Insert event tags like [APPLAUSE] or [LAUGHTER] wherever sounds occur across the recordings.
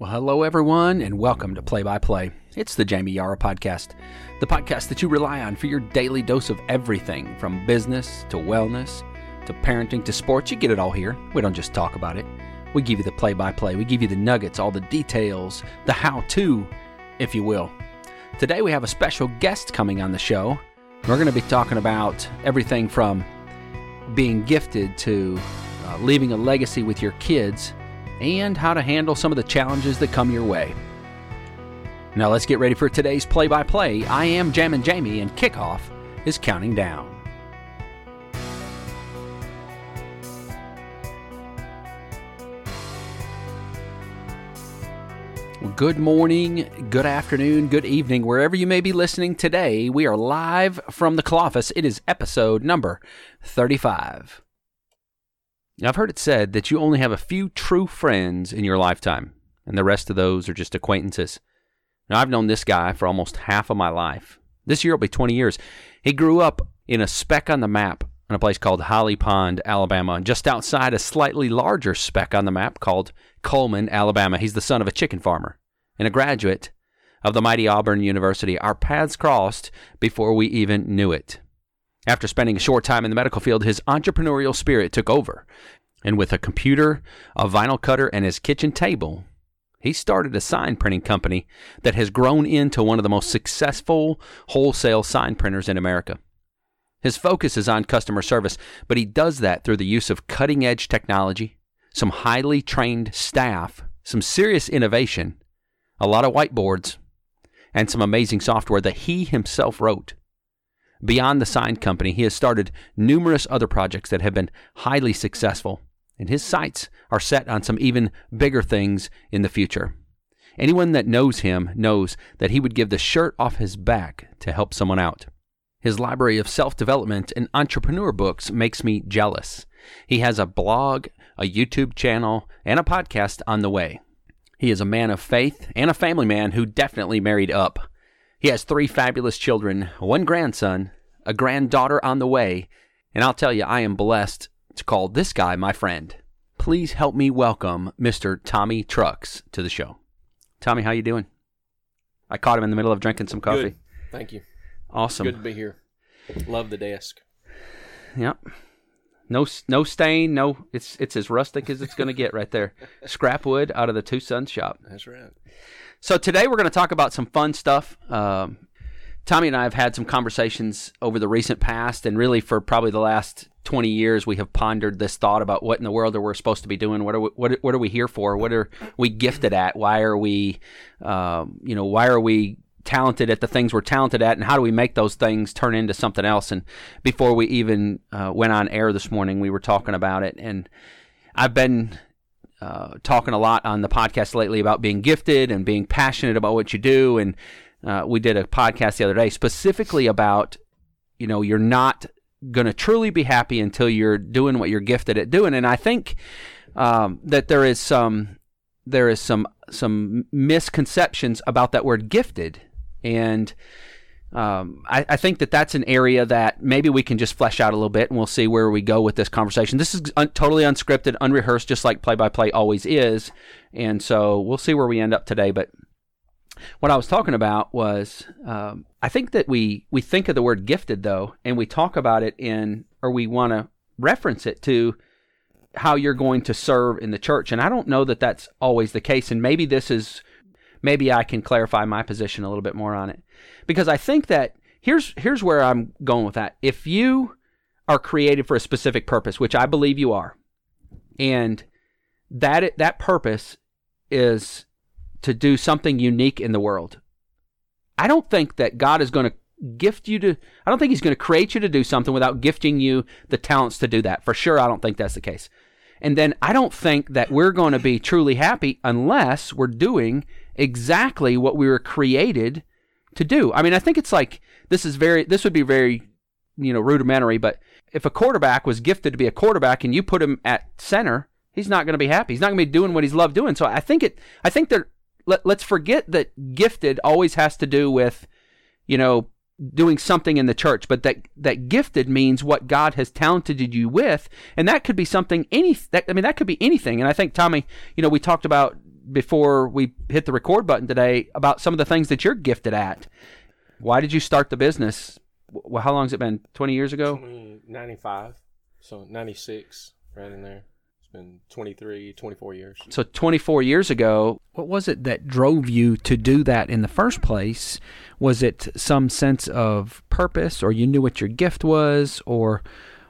Well, hello, everyone, and welcome to Play by Play. It's the Jamie Yara podcast, the podcast that you rely on for your daily dose of everything from business to wellness to parenting to sports. You get it all here. We don't just talk about it, we give you the play by play. We give you the nuggets, all the details, the how to, if you will. Today, we have a special guest coming on the show. We're going to be talking about everything from being gifted to uh, leaving a legacy with your kids and how to handle some of the challenges that come your way. Now let's get ready for today's play by play. I am Jammin' Jamie, and kickoff is counting down. Good morning, good afternoon, good evening, wherever you may be listening today. We are live from the Cloffice. It is episode number 35. I've heard it said that you only have a few true friends in your lifetime, and the rest of those are just acquaintances. Now, I've known this guy for almost half of my life. This year will be 20 years. He grew up in a speck on the map in a place called Holly Pond, Alabama, just outside a slightly larger speck on the map called Cullman, Alabama. He's the son of a chicken farmer and a graduate of the mighty Auburn University. Our paths crossed before we even knew it. After spending a short time in the medical field, his entrepreneurial spirit took over. And with a computer, a vinyl cutter, and his kitchen table, he started a sign printing company that has grown into one of the most successful wholesale sign printers in America. His focus is on customer service, but he does that through the use of cutting edge technology, some highly trained staff, some serious innovation, a lot of whiteboards, and some amazing software that he himself wrote. Beyond the sign company, he has started numerous other projects that have been highly successful, and his sights are set on some even bigger things in the future. Anyone that knows him knows that he would give the shirt off his back to help someone out. His library of self development and entrepreneur books makes me jealous. He has a blog, a YouTube channel, and a podcast on the way. He is a man of faith and a family man who definitely married up. He has three fabulous children, one grandson, a granddaughter on the way, and I'll tell you, I am blessed to call this guy my friend. Please help me welcome Mr. Tommy Trucks to the show. Tommy, how you doing? I caught him in the middle of drinking some coffee. Good. Thank you. Awesome. Good to be here. Love the desk. Yep. No, no stain. No, it's it's as rustic as it's going to get right there. [LAUGHS] Scrap wood out of the Two Sons shop. That's right. So today we're going to talk about some fun stuff. Um, Tommy and I have had some conversations over the recent past, and really for probably the last 20 years, we have pondered this thought about what in the world are we supposed to be doing? What are we, what, what are we here for? What are we gifted at? Why are we, um, you know, why are we talented at the things we're talented at, and how do we make those things turn into something else? And before we even uh, went on air this morning, we were talking about it, and I've been uh, talking a lot on the podcast lately about being gifted and being passionate about what you do. And uh, we did a podcast the other day specifically about, you know, you're not going to truly be happy until you're doing what you're gifted at doing. And I think um, that there is some there is some some misconceptions about that word gifted, and um, I, I, think that that's an area that maybe we can just flesh out a little bit, and we'll see where we go with this conversation. This is un- totally unscripted, unrehearsed, just like play by play always is, and so we'll see where we end up today. But what I was talking about was um, I think that we we think of the word gifted though, and we talk about it in or we want to reference it to how you're going to serve in the church, and I don't know that that's always the case. And maybe this is maybe I can clarify my position a little bit more on it because I think that here's here's where I'm going with that. If you are created for a specific purpose, which I believe you are, and that that purpose is to do something unique in the world. I don't think that God is going to gift you to I don't think he's going to create you to do something without gifting you the talents to do that. For sure I don't think that's the case. And then I don't think that we're going to be truly happy unless we're doing exactly what we were created to do. I mean, I think it's like this is very this would be very you know rudimentary, but if a quarterback was gifted to be a quarterback and you put him at center, he's not going to be happy. He's not going to be doing what he's loved doing. So I think it I think that let, let's forget that gifted always has to do with, you know, doing something in the church, but that that gifted means what God has talented you with, and that could be something any that I mean that could be anything. And I think Tommy, you know, we talked about before we hit the record button today about some of the things that you're gifted at. Why did you start the business? Well, how long has it been? 20 years ago? 95. So 96, right in there. It's been 23, 24 years. So 24 years ago, what was it that drove you to do that in the first place? Was it some sense of purpose or you knew what your gift was or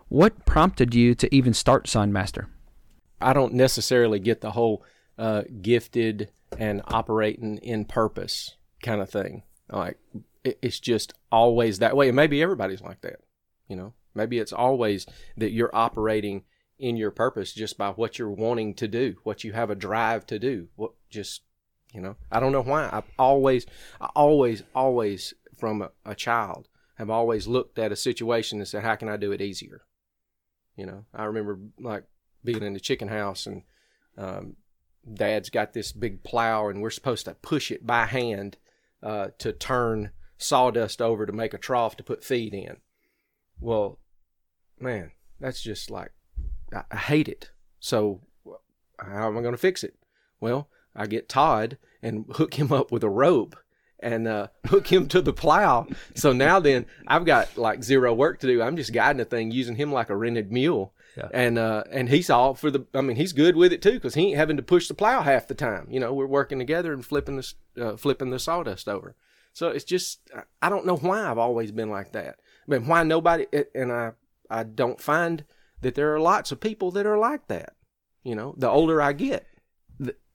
what prompted you to even start Signmaster? I don't necessarily get the whole uh, gifted and operating in purpose kind of thing. Like it, it's just always that way, and maybe everybody's like that. You know, maybe it's always that you're operating in your purpose just by what you're wanting to do, what you have a drive to do. What just you know, I don't know why. I've always, I always, always from a, a child have always looked at a situation and said, how can I do it easier? You know, I remember like being in the chicken house and um, dad's got this big plow and we're supposed to push it by hand uh, to turn sawdust over to make a trough to put feed in. Well, man, that's just like, I, I hate it. So, how am I going to fix it? Well, I get Todd and hook him up with a rope and uh, [LAUGHS] hook him to the plow. So now then, I've got like zero work to do. I'm just guiding the thing using him like a rented mule. Yeah. And uh, and he's all for the. I mean, he's good with it too because he ain't having to push the plow half the time. You know, we're working together and flipping the uh, flipping the sawdust over. So it's just I don't know why I've always been like that. I mean, why nobody and I I don't find that there are lots of people that are like that. You know, the older I get.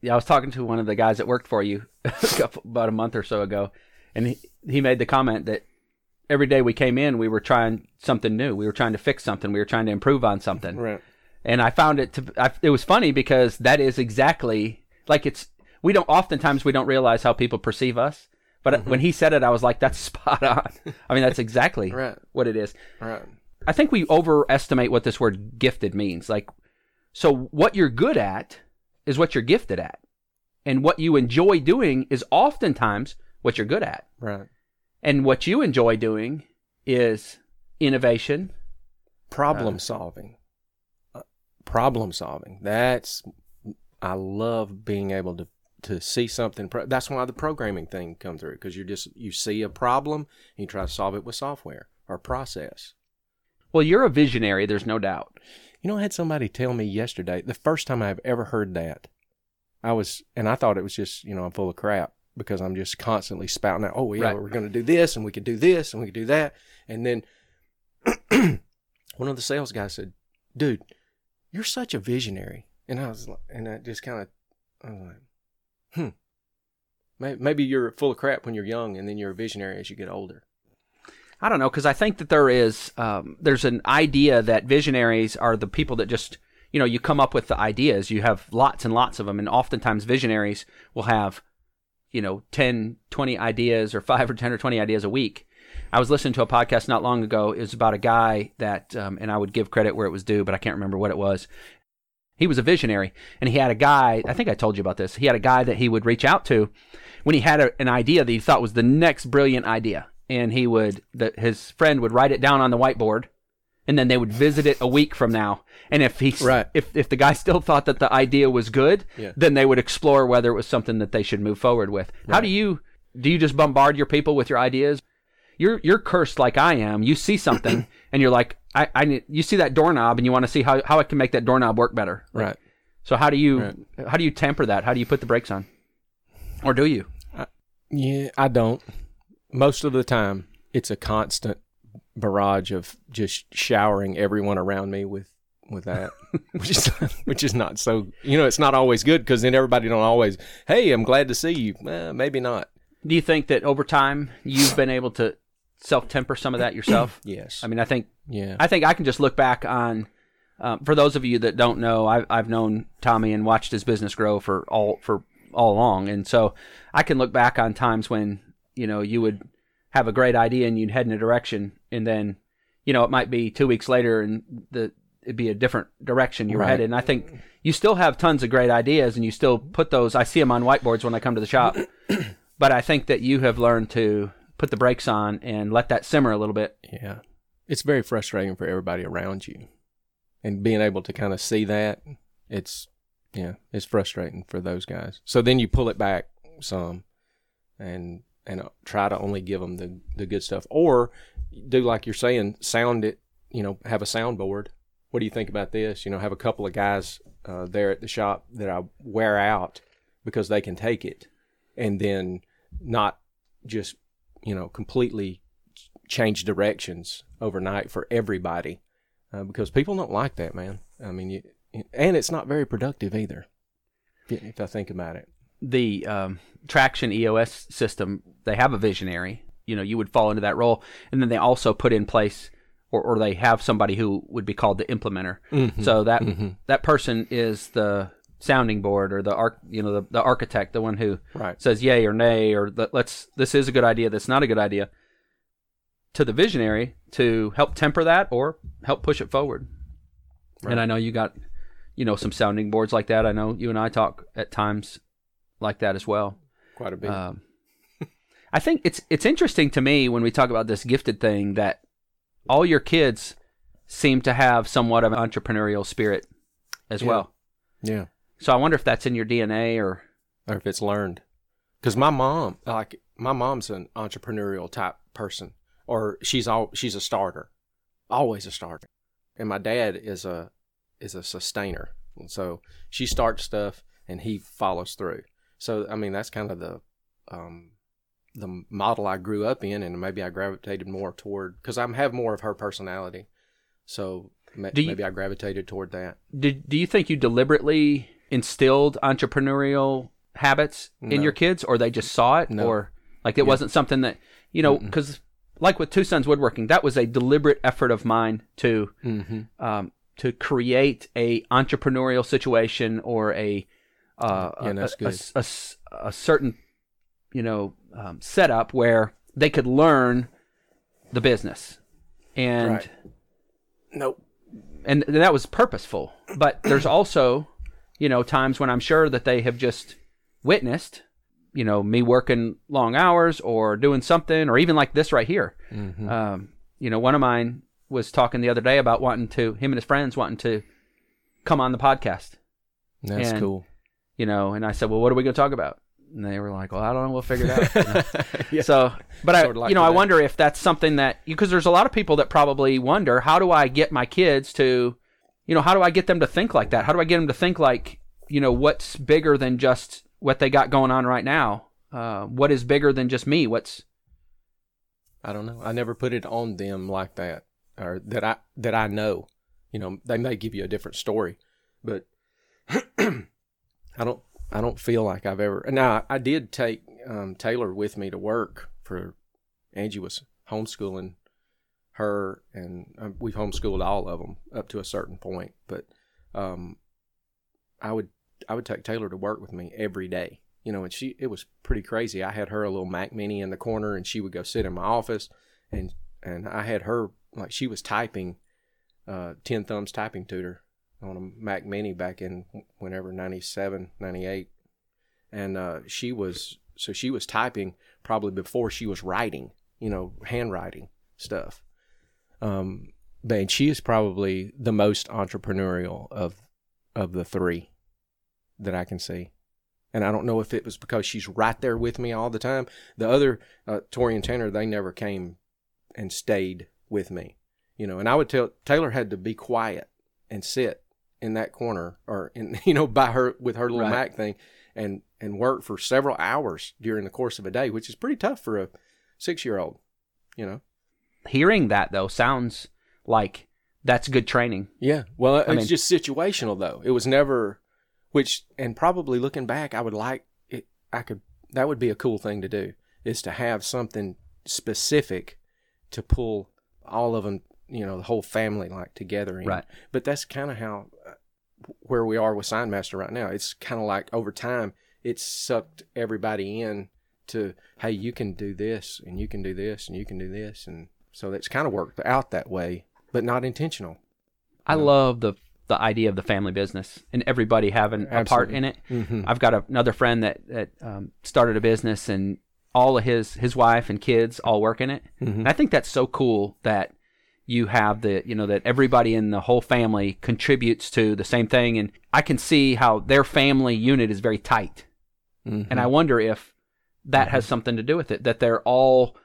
Yeah, I was talking to one of the guys that worked for you [LAUGHS] a couple, about a month or so ago, and he, he made the comment that every day we came in, we were trying something new. We were trying to fix something. We were trying to improve on something. Right. And I found it to I, it was funny because that is exactly like it's we don't oftentimes we don't realize how people perceive us. But Mm-hmm. when he said it, I was like, "That's [LAUGHS] spot on." I mean, that's exactly [LAUGHS] Right. what it is. Right. I think we overestimate what this word gifted means. Like, so what you're good at is what you're gifted at. And what you enjoy doing is oftentimes what you're good at. Right. And what you enjoy doing is innovation. problem Uh, solving. Uh, problem solving. That's i love being able to to see something. Pro- that's why the programming thing come through because you just you see a problem and you try to solve it with software or process. Well, you're a visionary, there's no doubt. you know i had somebody tell me yesterday the first time i've ever heard that i was and i thought it was just you know i'm full of crap because i'm just constantly spouting out oh yeah Right. we're going to do this and we could do this and we could do that and then [CLEARS THROAT] one of the sales guys said dude you're such a visionary and i was like and i just kind of i was like hmm May- maybe you're full of crap when you're young and then you're a visionary as you get older I don't know because I think that there is um, there's an idea that visionaries are the people that just you know you come up with the ideas. You have lots and lots of them, and oftentimes visionaries will have you know 10, 20 ideas or five or ten or twenty ideas a week. I was listening to a podcast not long ago. It was about a guy that, um, and I would give credit where it was due, but I can't remember what it was. He was a visionary, and he had a guy. I think I told you about this. He had a guy that he would reach out to when he had a, an idea that he thought was the next brilliant idea, and he would the, his friend would write it down on the whiteboard, and then they would visit it a week from now. And if he Right. if if the guy still thought that the idea was good, Yeah. then they would explore whether it was something that they should move forward with. How do you do? You just bombard your people with your ideas? You're you're cursed like I am. You see something [CLEARS THROAT] and you're like, I, I need, you see that doorknob and you want to see how, how I can make that doorknob work better. right So how do you Right. how do you temper that? How do you put the brakes on? Or do you? Yeah, I don't. Most of the time, it's a constant barrage of just showering everyone around me with with that, [LAUGHS] which is which is not so. You know, it's not always good because then everybody don't always. Hey, I'm glad to see you. Eh, maybe not. Do you think that over time you've been able to self temper some of that yourself? [CLEARS THROAT] Yes. I mean, I think yeah. I think I can just look back on. Um, for those of you that don't know, I've I've known Tommy and watched his business grow for all for all along, and so I can look back on times when you know you would have a great idea and you'd head in a direction, and then you know it might be two weeks later and the it'd be a different direction you were Right. headed. And I think you still have tons of great ideas, and you still put those. I see them on whiteboards when I come to the shop, [CLEARS THROAT] but I think that you have learned to put the brakes on and let that simmer a little bit. yeah. It's very frustrating for everybody around you, and being able to kind of see that it's Yeah, it's frustrating for those guys. So then you pull it back some, and and uh, try to only give them the the good stuff, or do like you're saying, sound it. You know, have a soundboard. What do you think about this? You know, have a couple of guys uh, there at the shop that I wear out because they can take it, and then not just you know completely change directions overnight for everybody uh, because people don't like that, man. I mean, you, and it's not very productive either. If if I think about it, the um, traction EOS system, they have a visionary. You know, you would fall into that role, and then they also put in place, or, or they have somebody who would be called the implementer. So that that person is the sounding board or the arc, you know, the, the architect, the one who Right. says yay or nay, or that let's this is a good idea, that's not a good idea. To the visionary to help temper that or help push it forward. And I know you got, you know, some sounding boards like that. I know you and I talk at times like that as well. quite a bit. Um, [LAUGHS] I think it's it's interesting to me when we talk about this gifted thing that all your kids seem to have somewhat of an entrepreneurial spirit as Yeah. well. yeah, So I wonder if that's in your DNA or or if it's learned. Because my mom, like my mom's an entrepreneurial type person, or she's all she's a starter, always a starter, and my dad is a is a sustainer. And so she starts stuff and he follows through. So I mean that's kind of the um, the model I grew up in, and maybe I gravitated more toward because I have more of her personality. So ma- you- maybe I gravitated toward that. did do you think you deliberately instilled entrepreneurial habits in No. your kids or they just saw it No. or like it wasn't something that you know because like with two sons woodworking that was a deliberate effort of mine to Mm-hmm. um, to create a entrepreneurial situation or a uh, Yeah, a- that's a- good. a a certain you know um, setup where they could learn the business and Right. Nope. and that was purposeful. But there's [CLEARS THROAT] also, you know, times when I'm sure that they have just witnessed, you know, me working long hours or doing something, or even like this right here. Mm-hmm. Um, you know, one of mine was talking the other day about wanting to, him and his friends wanting to come on the podcast, That's and- cool. You know, and I said, well, what are we going to talk about? And they were like, well, I don't know, we'll figure it out. [LAUGHS] Yeah. So, but I, like you know, I that. wonder if that's something that because there's a lot of people that probably wonder, how do I get my kids to, you know, how do I get them to think like that? How do I get them to think like, you know, what's bigger than just what they got going on right now? Uh, what is bigger than just me? What's I don't know. I never put it on them like that, or that I that I know. You know, they may give you a different story, but [CLEARS THROAT] I don't. I don't feel like I've ever. Now I did take um, Taylor with me to work for. Angie was homeschooling her, and um, we've homeschooled all of them up to a certain point. But um, I would I would take Taylor to work with me every day. You know, and she it was pretty crazy. I had her a little Mac Mini in the corner, and she would go sit in my office, and and I had her like she was typing, uh, Ten Thumbs typing tutor on a Mac Mini back in whenever 97, 98. and uh, she was so she was typing probably before she was writing, you know, handwriting stuff. Um, and she is probably the most entrepreneurial of of the three that I can see. And I don't know if it was because she's right there with me all the time. The other, uh, Tori and Tanner, they never came and stayed with me, you know. And I would tell Taylor had to be quiet and sit in that corner or in [LAUGHS] you know by her with her little Right. Mac thing and and work for several hours during the course of a day, which is pretty tough for a six year old, you know. hearing that though sounds like that's good training. Yeah. Well, it's mean- just situational though. It was never, which and probably looking back, I would like it. I could that would be a cool thing to do is to have something specific to pull all of them, you know, the whole family like together. In. Right. But that's kind of how uh, where we are with Signmaster right now. It's kind of like over time, it's sucked everybody in to hey, you can do this and you can do this and you can do this, and so it's kind of worked out that way, but not intentional. I love the the idea of the family business and everybody having a part in it. Mm-hmm. I've got a, another friend that that um, started a business and all of his his wife and kids all work in it. Mhm. And I think that's so cool that you have the you know that everybody in the whole family contributes to the same thing. And i can see how their family unit is very tight. Mhm. and i wonder if that has something to do with it that they're all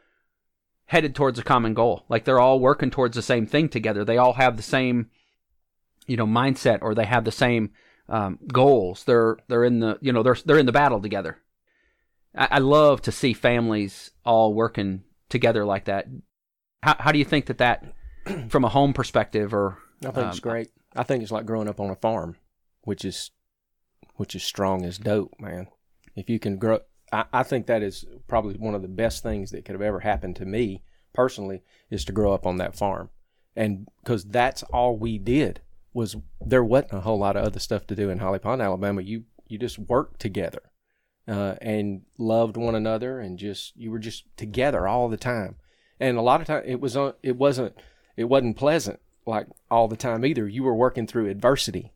headed towards a common goal. Like they're all working towards the same thing together. They all have the same you know mindset or they have the same um, goals. They're they're in the you know they're they're in the battle together. I, I love to see families all working together like that. How, how do you think that that [CLEARS THROAT] from a home perspective or I think it's um, great. I think it's like growing up on a farm, which is which is strong as dope, man. If you can grow, I, I think that is probably one of the best things that could have ever happened to me personally is to grow up on that farm, and because that's all we did was there wasn't a whole lot of other stuff to do in Holly Pond, Alabama. You you just worked together, uh, and loved one another, and just you were just together all the time. And a lot of time it was on, it wasn't it wasn't pleasant like all the time either. You were working through adversity,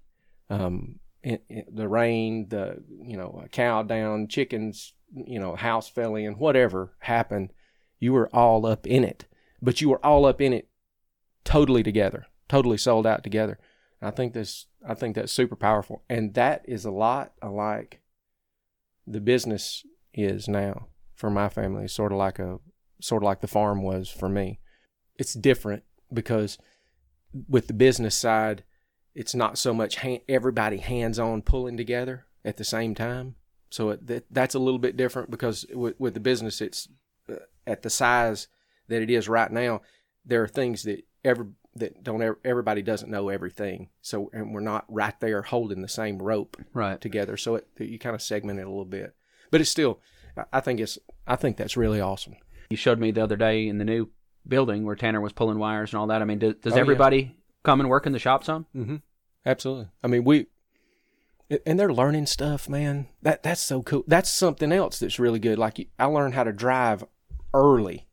um, the rain, the you know a cow down, chickens, you know house fell in, whatever happened. You were all up in it, but you were all up in it totally together, totally sold out together. I think this, I think that's super powerful, and that is a lot alike the business is now for my family. Sort of like a, sort of like the farm was for me. It's different because with the business side, it's not so much hand, everybody hands on pulling together at the same time. So it, that, that's a little bit different because with, with the business, it's uh, at the size that it is right now. There are things that every that don't ever, everybody doesn't know everything. So and we're not right there holding the same rope right together. So it, you kind of segment it a little bit, but it's still. I- I think it's. I think that's really awesome. you showed me the other day in the new building where tanner was pulling wires and all that i mean does, does Oh, yeah. everybody come and work in the shop some Mm-hmm. Absolutely. I mean, we and they're learning stuff, man. That that's so cool. That's something else that's really good. Like I learned how to drive early.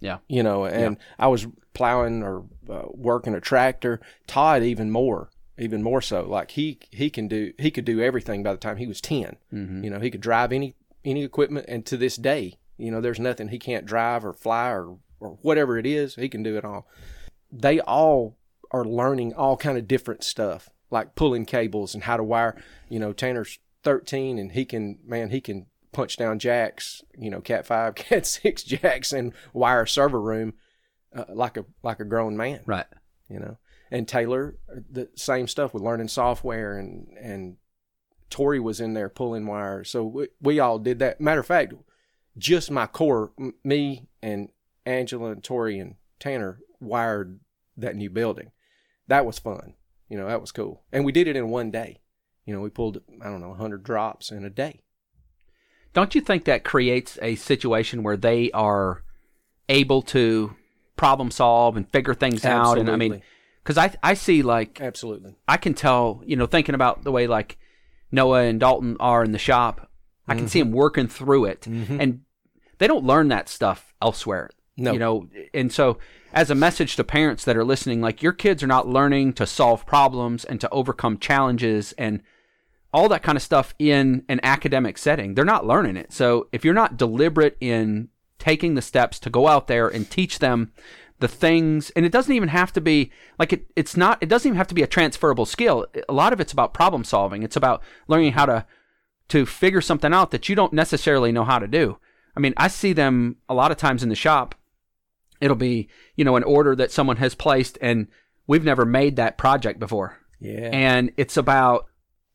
Yeah. You know, and I was plowing or uh, working a tractor. Todd even more, even more so. Like he he can do he could do everything by the time he was 10 mm-hmm. You know, he could drive any any equipment, and to this day, you know, there's nothing he can't drive or fly or or whatever it is. He can do it all. They all are learning all kind of different stuff, like pulling cables and how to wire. You know, Tanner's 13, and he can man, he can punch down jacks. You know, Cat five, [LAUGHS] Cat six jacks, and wire a server room uh, like a like a grown man right you know. And Taylor, the same stuff with learning software, and and Tori was in there pulling wires. So we, we all did that. Matter of fact, just my core, m- me and Angela and Tori and Tanner wired that new building. That was fun. You know, that was cool. And we did it in one day. You know, we pulled I don't know 100 drops in a day. don't you think that creates a situation where they are able to problem solve and figure things out and i mean because I, I see like Absolutely. i can tell you know thinking about the way like noah and dalton are in the shop i can see mm-hmm. them working through it mm-hmm. and they don't learn that stuff elsewhere No. you know and so as a message to parents that are listening like your kids are not learning to solve problems and to overcome challenges and all that kind of stuff in an academic setting. They're not learning it. So if you're not deliberate in taking the steps to go out there and teach them the things and it doesn't even have to be like it, it's not it doesn't even have to be a transferable skill. A lot of it's about problem solving. It's about learning how to to figure something out that you don't necessarily know how to do. I mean i see them a lot of times in the shop it'll be you know an order that someone has placed and we've never made that project before Yeah. and it's about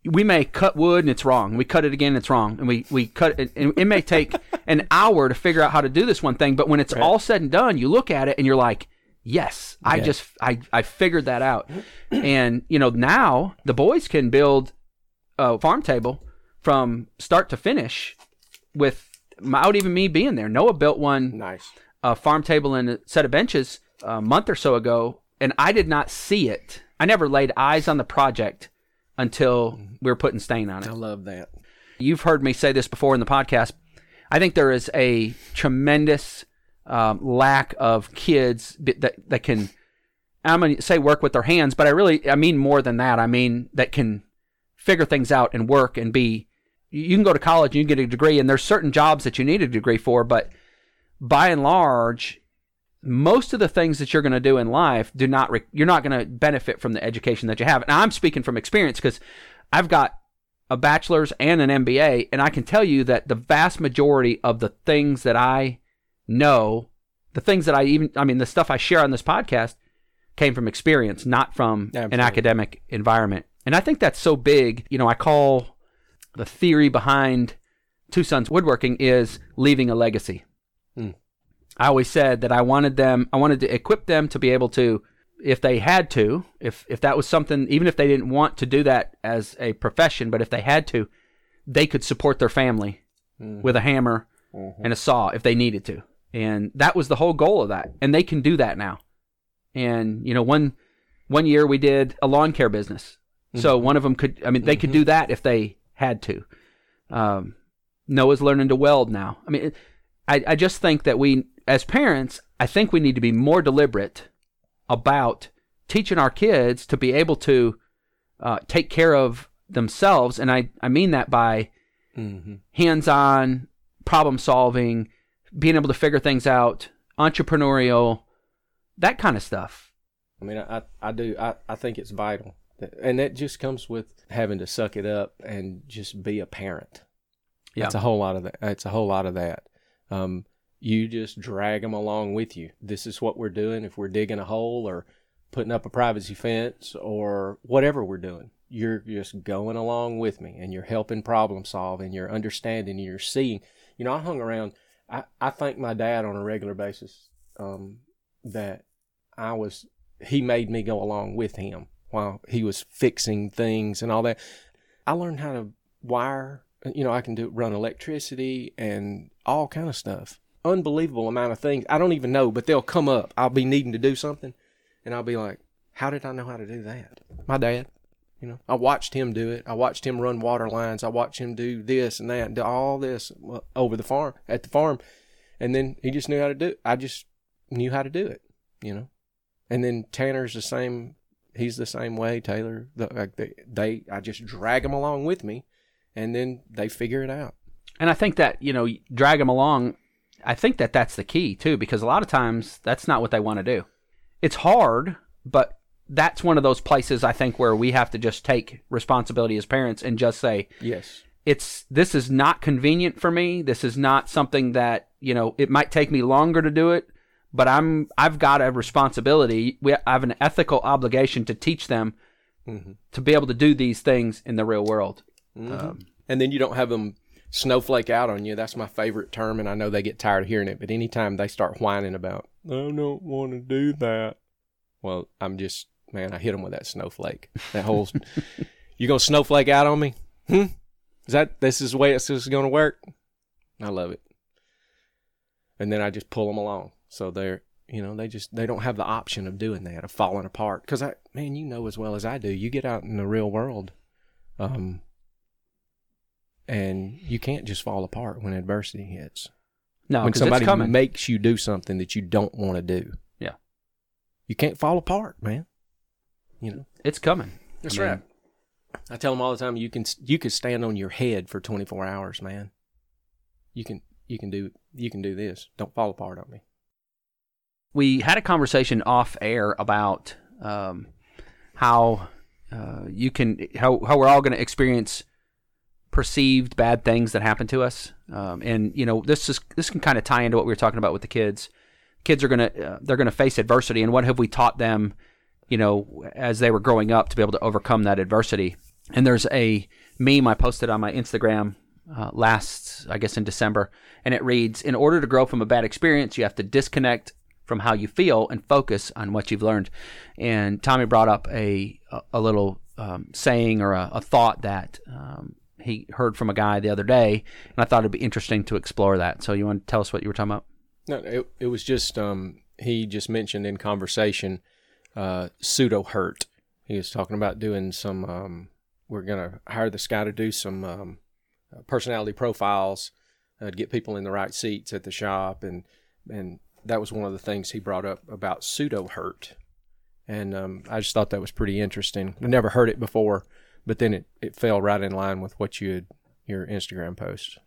we may cut wood and it's wrong. We cut it again, and it's wrong, and we we cut it. And it may take [LAUGHS] an hour to figure out how to do this one thing, but when it's all said and done, you look at it and you're like, "Yes, I just I I figured that out." and you know now the boys can build a farm table from start to finish with without even me being there. Noah built one nice. A farm table and a set of benches a month or so ago, and I did not see it. I never laid eyes on the project until we were putting stain on it. I love that. You've heard me say this before in the podcast. I think there is a tremendous um, lack of kids that that can. I'm to say work with their hands, but I really I mean more than that. I mean that can figure things out and work and be. You can go to college and you can get a degree, and there's certain jobs that you need a degree for, but by and large, most of the things that you're going to do in life do not re- you're not going to benefit from the education that you have. And I'm speaking from experience because I've got a bachelor's and an MBA, and I can tell you that the vast majority of the things that I know, the things that I even, I mean, the stuff I share on this podcast came from experience, not from an academic environment. And I think that's so big. You know, I call the theory behind Two Sons Woodworking is leaving a legacy. Hmm. I always said that I wanted them, I wanted to equip them to be able to, if they had to, if if that was something, even if they didn't want to do that as a profession, but if they had to, they could support their family with a hammer and a saw if they needed to. And that was the whole goal of that. And they can do that now. And you know, one one year we did a lawn care business. So one of them could, I mean, they could do that if they had to. Um, Noah's learning to weld now. I mean, it- I, I just think that we, as parents, I think we need to be more deliberate about teaching our kids to be able to uh, take care of themselves. And I, I mean that by Mm-hmm. hands on, problem solving, being able to figure things out, entrepreneurial, that kind of stuff. I mean, I, I do. I, I think it's vital. And that just comes with having to suck it up and just be a parent. Yeah. It's a whole lot of that. It's a whole lot of that. Um, you just drag them along with you. This is what we're doing. If we're digging a hole or putting up a privacy fence or whatever we're doing, you're just going along with me and you're helping problem solve and you're understanding and you're seeing. You know, I hung around. I, I thank my dad on a regular basis um, that I was, he made me go along with him while he was fixing things and all that. I learned how to wire. You know, I can do run electricity and all kind of stuff. Unbelievable amount of things. I don't even know, but they'll come up. I'll be needing to do something, and I'll be like, "How did I know how to do that?" My dad. You know, I watched him do it. I watched him run water lines. I watched him do this and that, do all this over the farm at the farm, and then he just knew how to do it. I just knew how to do it. You know, and then Tanner's the same. He's the same way. Taylor, the, like they, I just drag them along with me, and then they figure it out. And I think that, you know, drag them along, I think that that's the key too, because a lot of times that's not what they want to do. It's hard, but that's one of those places I think where we have to just take responsibility as parents and just say, Yes. it's this is not convenient for me. This is not something that, you know, it might take me longer to do it, but I'm I've got a responsibility. We I have an ethical obligation to teach them Mm-hmm. to be able to do these things in the real world. Um, And then you don't have them snowflake out on you. That's my favorite term, and I know they get tired of hearing it. But anytime they start whining about, I don't want to do that. Well, I'm just man. I hit them with that snowflake. That whole, [LAUGHS] you gonna snowflake out on me? Hmm? Is that this is the way it's just gonna work? I love it. And then I just pull them along, so they're you know they just they don't have the option of doing that of falling apart. Because I man, you know as well as I do, you get out in the real world. Um, and you can't just fall apart when adversity hits. no, when somebody it's coming. makes you do something that you don't want to do. Yeah. You can't fall apart, man. You know. it's coming. That's I mean, right. I tell them all the time you can you can stand on your head for 24 hours, man. You can you can do you can do this. Don't fall apart on me. we had a conversation off air about um, how uh, you can how how we're all going to experience perceived bad things that happen to us, um, and you know this is this can kind of tie into what we were talking about with the kids. Kids are gonna uh, they're gonna face adversity, and what have we taught them, you know, as they were growing up to be able to overcome that adversity? And there's a meme I posted on my Instagram uh, last, I guess, in December, and it reads: "In order to grow from a bad experience, you have to disconnect from how you feel and focus on what you've learned." And Tommy brought up a a, a little um, saying or a, a thought that um, he heard from a guy the other day, and I thought it'd be interesting to explore that. So, you want to tell us what you were talking about? No, it, it was just um, he just mentioned in conversation uh, pseudo hurt. He was talking about doing some. Um, we're gonna hire this guy to do some um, uh, personality profiles uh, to get people in the right seats at the shop, and and that was one of the things he brought up about pseudo hurt, and um, I just thought that was pretty interesting. I never heard it before, but then it, it fell right in line with what you had your Instagram post.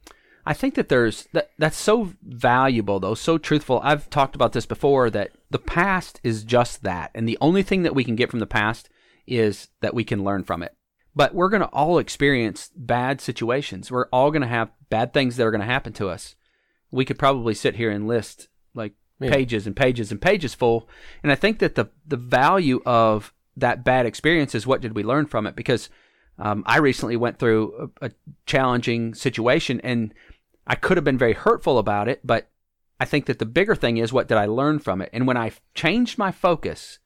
I think that there's that that's so valuable though, so truthful. I've talked about this before that the past is just that, and the only thing that we can get from the past is that we can learn from it. But we're going to all experience bad situations. We're all going to have bad things that are going to happen to us. We could probably sit here and list like Yeah. pages and pages and pages full. And I think that the the value of that bad experience is what did we learn from it? Because um, I recently went through a, a challenging situation and I could have been very hurtful about it, but I think that the bigger thing is what did I learn from it? And when I changed my focus,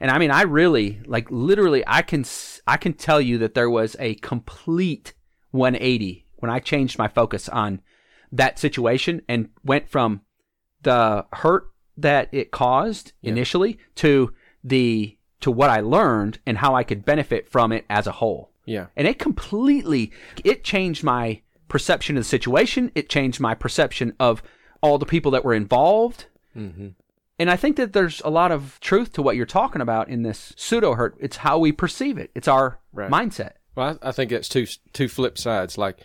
and I mean, I really, like, literally, I can, I can tell you that there was a complete 180 when I changed my focus on that situation and went from the hurt that it caused initially to the to what I learned and how I could benefit from it as a whole. Yeah. And it completely it changed my perception of the situation. It changed my perception of all the people that were involved. Mm-hmm. And I think that there's a lot of truth to what you're talking about in this pseudo hurt. It's how we perceive it. It's our Right. mindset. Well, I, I think that's two two flip sides. Like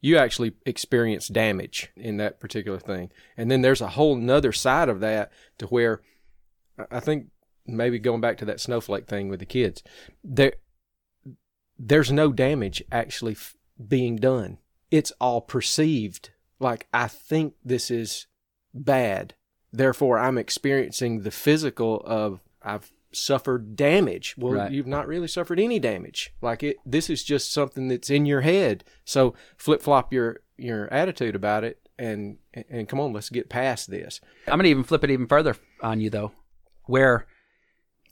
you actually experience damage in that particular thing, and then there's a whole nother side of that to where I- think maybe going back to that snowflake thing with the kids, there there's no damage actually f- being done. It's all perceived. Like I think this is bad, therefore I'm experiencing the physical of I've suffered damage. Well, Right. you've not really suffered any damage. Like it this is just something that's in your head. So flip flop your your attitude about it and and come on, let's get past this. I'm gonna even flip it even further on you though, where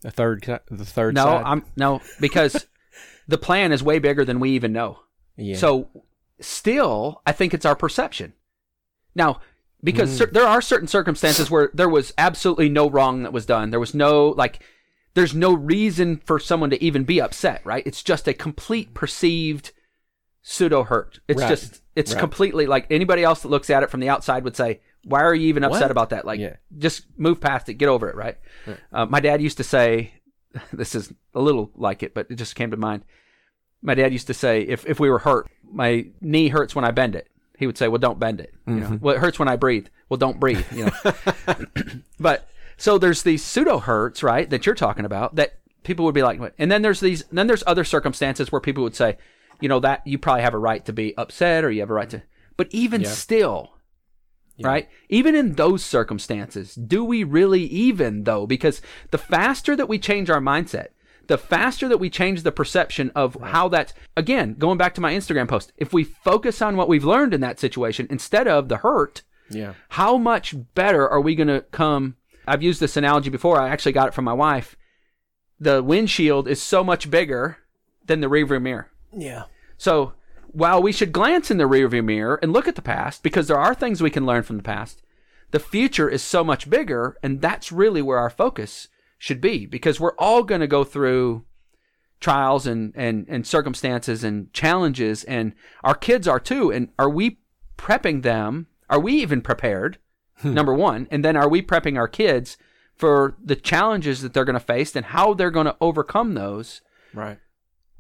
The third the third no, side. I'm no because the plan is way bigger than we even know. yeah. So still, I think it's our perception. Now, because Mm. cer- there are certain circumstances where there was absolutely no wrong that was done. There was no like there's no reason for someone to even be upset, right? It's just a complete perceived pseudo hurt. It's Right. just it's Right. completely like anybody else that looks at it from the outside would say, "Why are you even upset What? about that?" Like Yeah. just move past it, get over it, right? Uh, my dad used to say, [LAUGHS] this is a little like it, but it just came to mind. My dad used to say, if if we were hurt, my knee hurts when I bend it. He would say, "Well, don't bend it." You know, mm-hmm. well, it hurts when I breathe. Well, don't breathe. You know, [LAUGHS] [CLEARS THROAT] but so there's these pseudo hurts, right, that you're talking about that people would be like, "What?" and then there's these, then there's other circumstances where people would say, you know, that you probably have a right to be upset or you have a right to, but even Yeah. still, right? Even in those circumstances, do we really even though? Because the faster that we change our mindset, the faster that we change the perception of how that's, again, going back to my Instagram post, if we focus on what we've learned in that situation instead of the hurt, yeah. how much better are we going to come? I've used this analogy before. I actually got it from my wife. The windshield is so much bigger than the rearview mirror. Yeah. So while we should glance in the rearview mirror and look at the past, because there are things we can learn from the past, the future is so much bigger, and that's really where our focus should be, because we're all going to go through trials and, and, and circumstances and challenges, and our kids are too. And are we prepping them? Are we even prepared? Hmm. Number one. And then are we prepping our kids for the challenges that they're going to face and how they're going to overcome those? Right.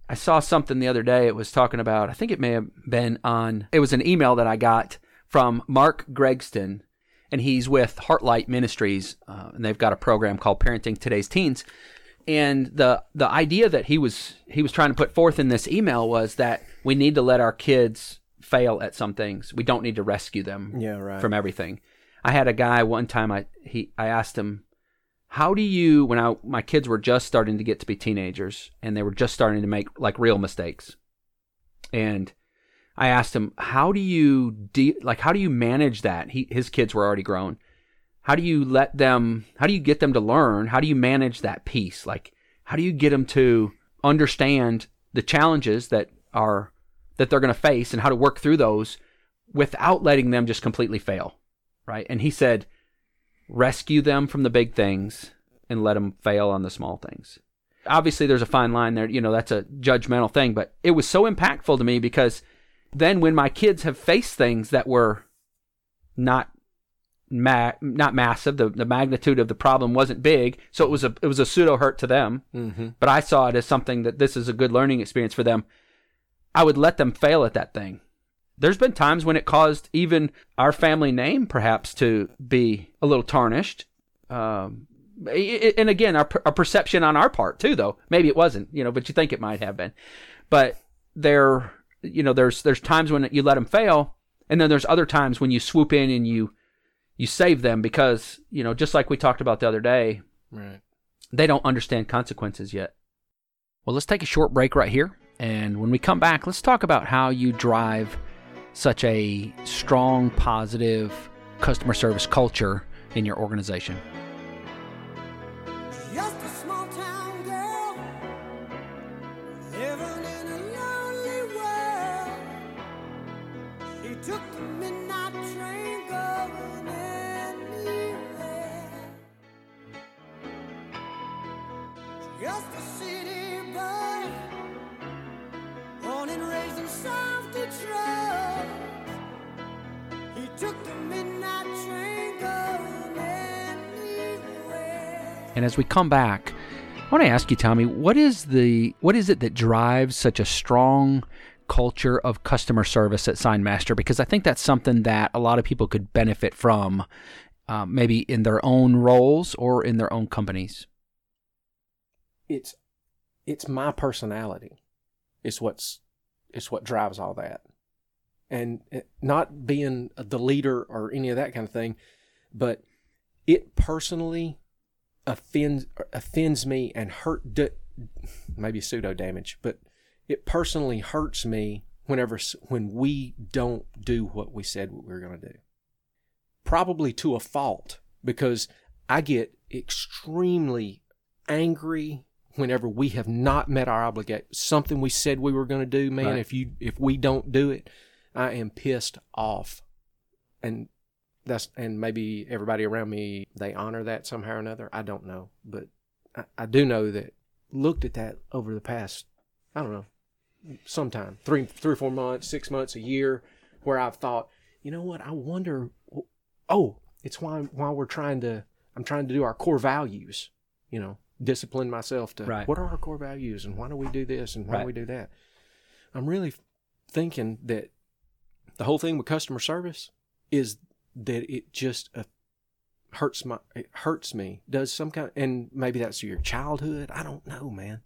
I saw something the other day. It was talking about, I think it may have been on, it was an email that I got from Mark Gregston, and he's with Heartlight Ministries, uh, and they've got a program called Parenting Today's Teens. And the the idea that he was he was trying to put forth in this email was that we need to let our kids fail at some things. We don't need to rescue them Yeah. Right. from everything. I had a guy one time. I he I asked him, "How do you when I my kids were just starting to get to be teenagers and they were just starting to make like real mistakes?" And I asked him, "How do you de- like how do you manage that?" He his kids were already grown. How do you let them? How do you get them to learn? How do you manage that piece? Like how do you get them to understand the challenges that are that they're going to face and how to work through those without letting them just completely fail? right? And he said, rescue them from the big things and let them fail on the small things. Obviously, there's a fine line there. You know, that's a judgmental thing, but it was so impactful to me because then when my kids have faced things that were not ma- not massive, the, the magnitude of the problem wasn't big, so it was a it was a pseudo hurt to them. Mm-hmm. But I saw it as something that this is a good learning experience for them. I would let them fail at that thing. There's been times when it caused even our family name perhaps to be a little tarnished. Um, and again, our, our perception on our part too, though maybe it wasn't, you know, but you think it might have been. But there, you know, there's there's times when you let them fail, and then there's other times when you swoop in and you you save them because you know, just like we talked about the other day, Right. they don't understand consequences yet. Well, let's take a short break right here. And when we come back, let's talk about how you drive such a strong, positive customer service culture in your organization. Just a small town girl living in a lonely world. She took the midnight train going anywhere. Just a city boy, born and raised in South Detroit. And as we come back, I want to ask you, Tommy, what is the what is it that drives such a strong culture of customer service at Signmaster? Because I think that's something that a lot of people could benefit from, uh, maybe in their own roles or in their own companies. It's it's my personality. It's what's it's what drives all that, and eh, not being the leader or any of that kind of thing, but it personally offends offends me and hurt d- maybe pseudo damage, but it personally hurts me whenever when we don't do what we said what we were going to do. Probably to a fault because I get extremely angry whenever we have not met our obligation. Something we said we were going to do, man. Right. If you if we don't do it, I am pissed off, and that's and maybe everybody around me they honor that somehow or another. I don't know, but I, I do know that looked at that over the past I don't know sometime three three or four months, six months, a year, where I've thought, you know what? I wonder. Oh, it's why why we're trying to. I'm trying to do our core values. You know, discipline myself to Right. what are our core values and why do we do this and why Right. do we do that. I'm really thinking that the whole thing with customer service is that it just uh, hurts my it hurts me. Does some kind and maybe that's your childhood. I don't know man.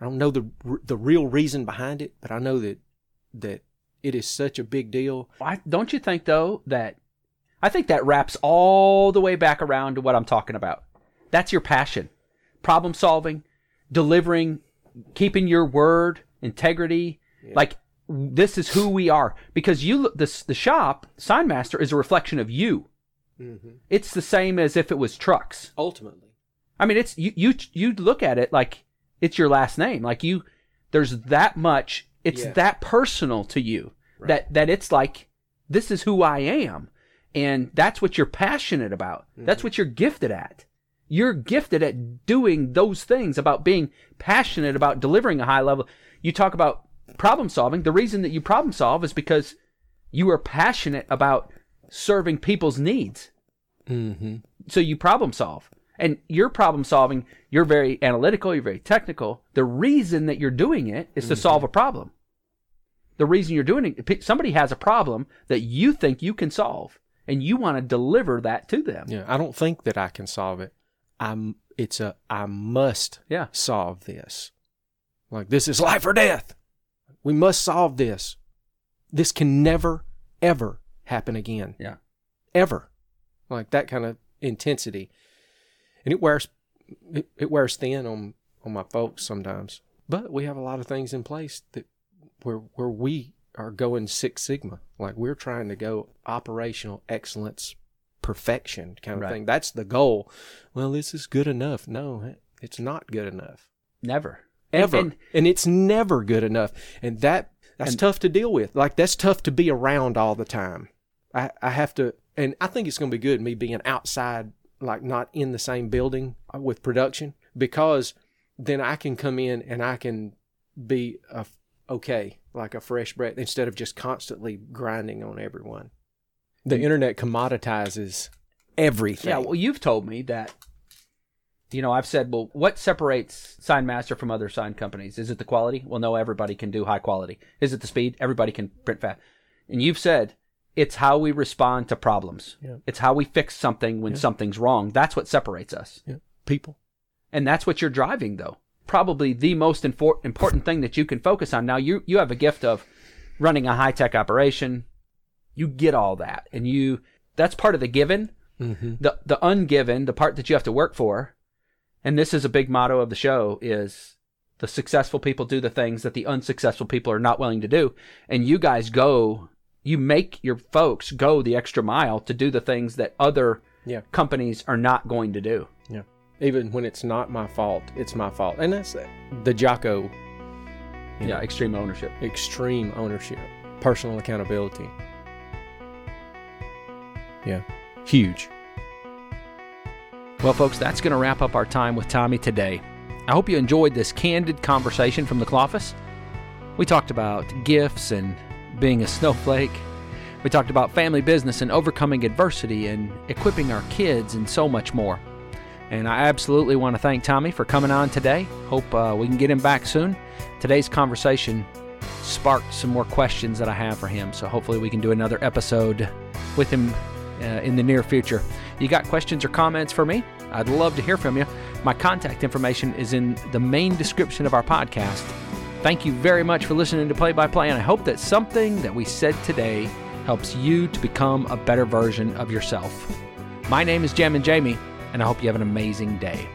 I don't know the the real reason behind it but i know that that it is such a big deal. I, don't you think though that I think that wraps all the way back around to what I'm talking about. That's your passion, problem solving, delivering, keeping your word, integrity. Like this is who we are because you look this the shop Signmaster is a reflection of you. Mm-hmm. It's the same as if it was trucks. ultimately I mean, it's you you you look at it like it's your last name. Like you, there's that much. It's Yeah. that personal to you that that it's like this is who I am, and that's what you're passionate about. That's mm-hmm. what you're gifted at. You're gifted at doing those things about being passionate about delivering a high level. You talk about problem solving. The reason that you problem solve is because you are passionate about serving people's needs. Mm-hmm. so you problem solve. And your problem solving you're very analytical you're very technical. The reason that you're doing it is to solve a problem. The reason you're doing it somebody has a problem that you think you can solve and you want to deliver that to them. Yeah i don't think that i can solve it. I'm it's a i must Yeah. solve this. Like this is life or death we must solve this. This can never ever happen again. Yeah. Ever. Like that kind of intensity. And it wears it, it wears thin on on my folks sometimes. But we have a lot of things in place that where where we are going six sigma. Like we're trying to go operational excellence perfection kind of Right. thing. That's the goal. Well this is good enough. No it's not good enough. Never ever. And- and, it's never good enough. And that that's And- tough to deal with. Like that's tough to be around all the time. I i have to and i think it's going to be good me being outside like not in the same building with production because then i can come in and i can be a, okay like a fresh breath instead of just constantly grinding on everyone. The mm. internet commoditizes everything. Yeah well you've told me that you know i've said well what separates signmaster from other sign companies is it the quality well no everybody can do high quality is it the speed everybody can print fast And you've said it's how we respond to problems. Yeah. It's how we fix something when something's wrong. That's what separates us. Yeah. People. And that's what you're driving, though. Probably the most infor- important thing that you can focus on. Now, you, you have a gift of running a high tech operation. You get all that. And you, that's part of the given. Mm-hmm. The, the ungiven, the part that you have to work for. And this is a big motto of the show is the successful people do the things that the unsuccessful people are not willing to do. And you guys go, you make your folks go the extra mile to do the things that other Yeah. companies are not going to do. Yeah. Even when it's not my fault, it's my fault. And that's the Jocko Yeah, know, extreme ownership. extreme ownership, personal accountability. Yeah. Huge. Well, folks, that's going to wrap up our time with Tommy today. I hope you enjoyed this candid conversation from the Cloffice. We talked about gifts and being a snowflake. We talked about family business and overcoming adversity and equipping our kids and so much more. And I absolutely want to thank Tommy for coming on today. Hope uh, we can get him back soon. Today's conversation sparked some more questions that I have for him, so hopefully we can do another episode with him uh, in the near future. You got questions or comments for me? I'd love to hear from you. My contact information is in the main description of our podcast. Thank you very much for listening to Play by Play, and I hope that something that we said today helps you to become a better version of yourself. My name is Jem and Jamie, and I hope you have an amazing day.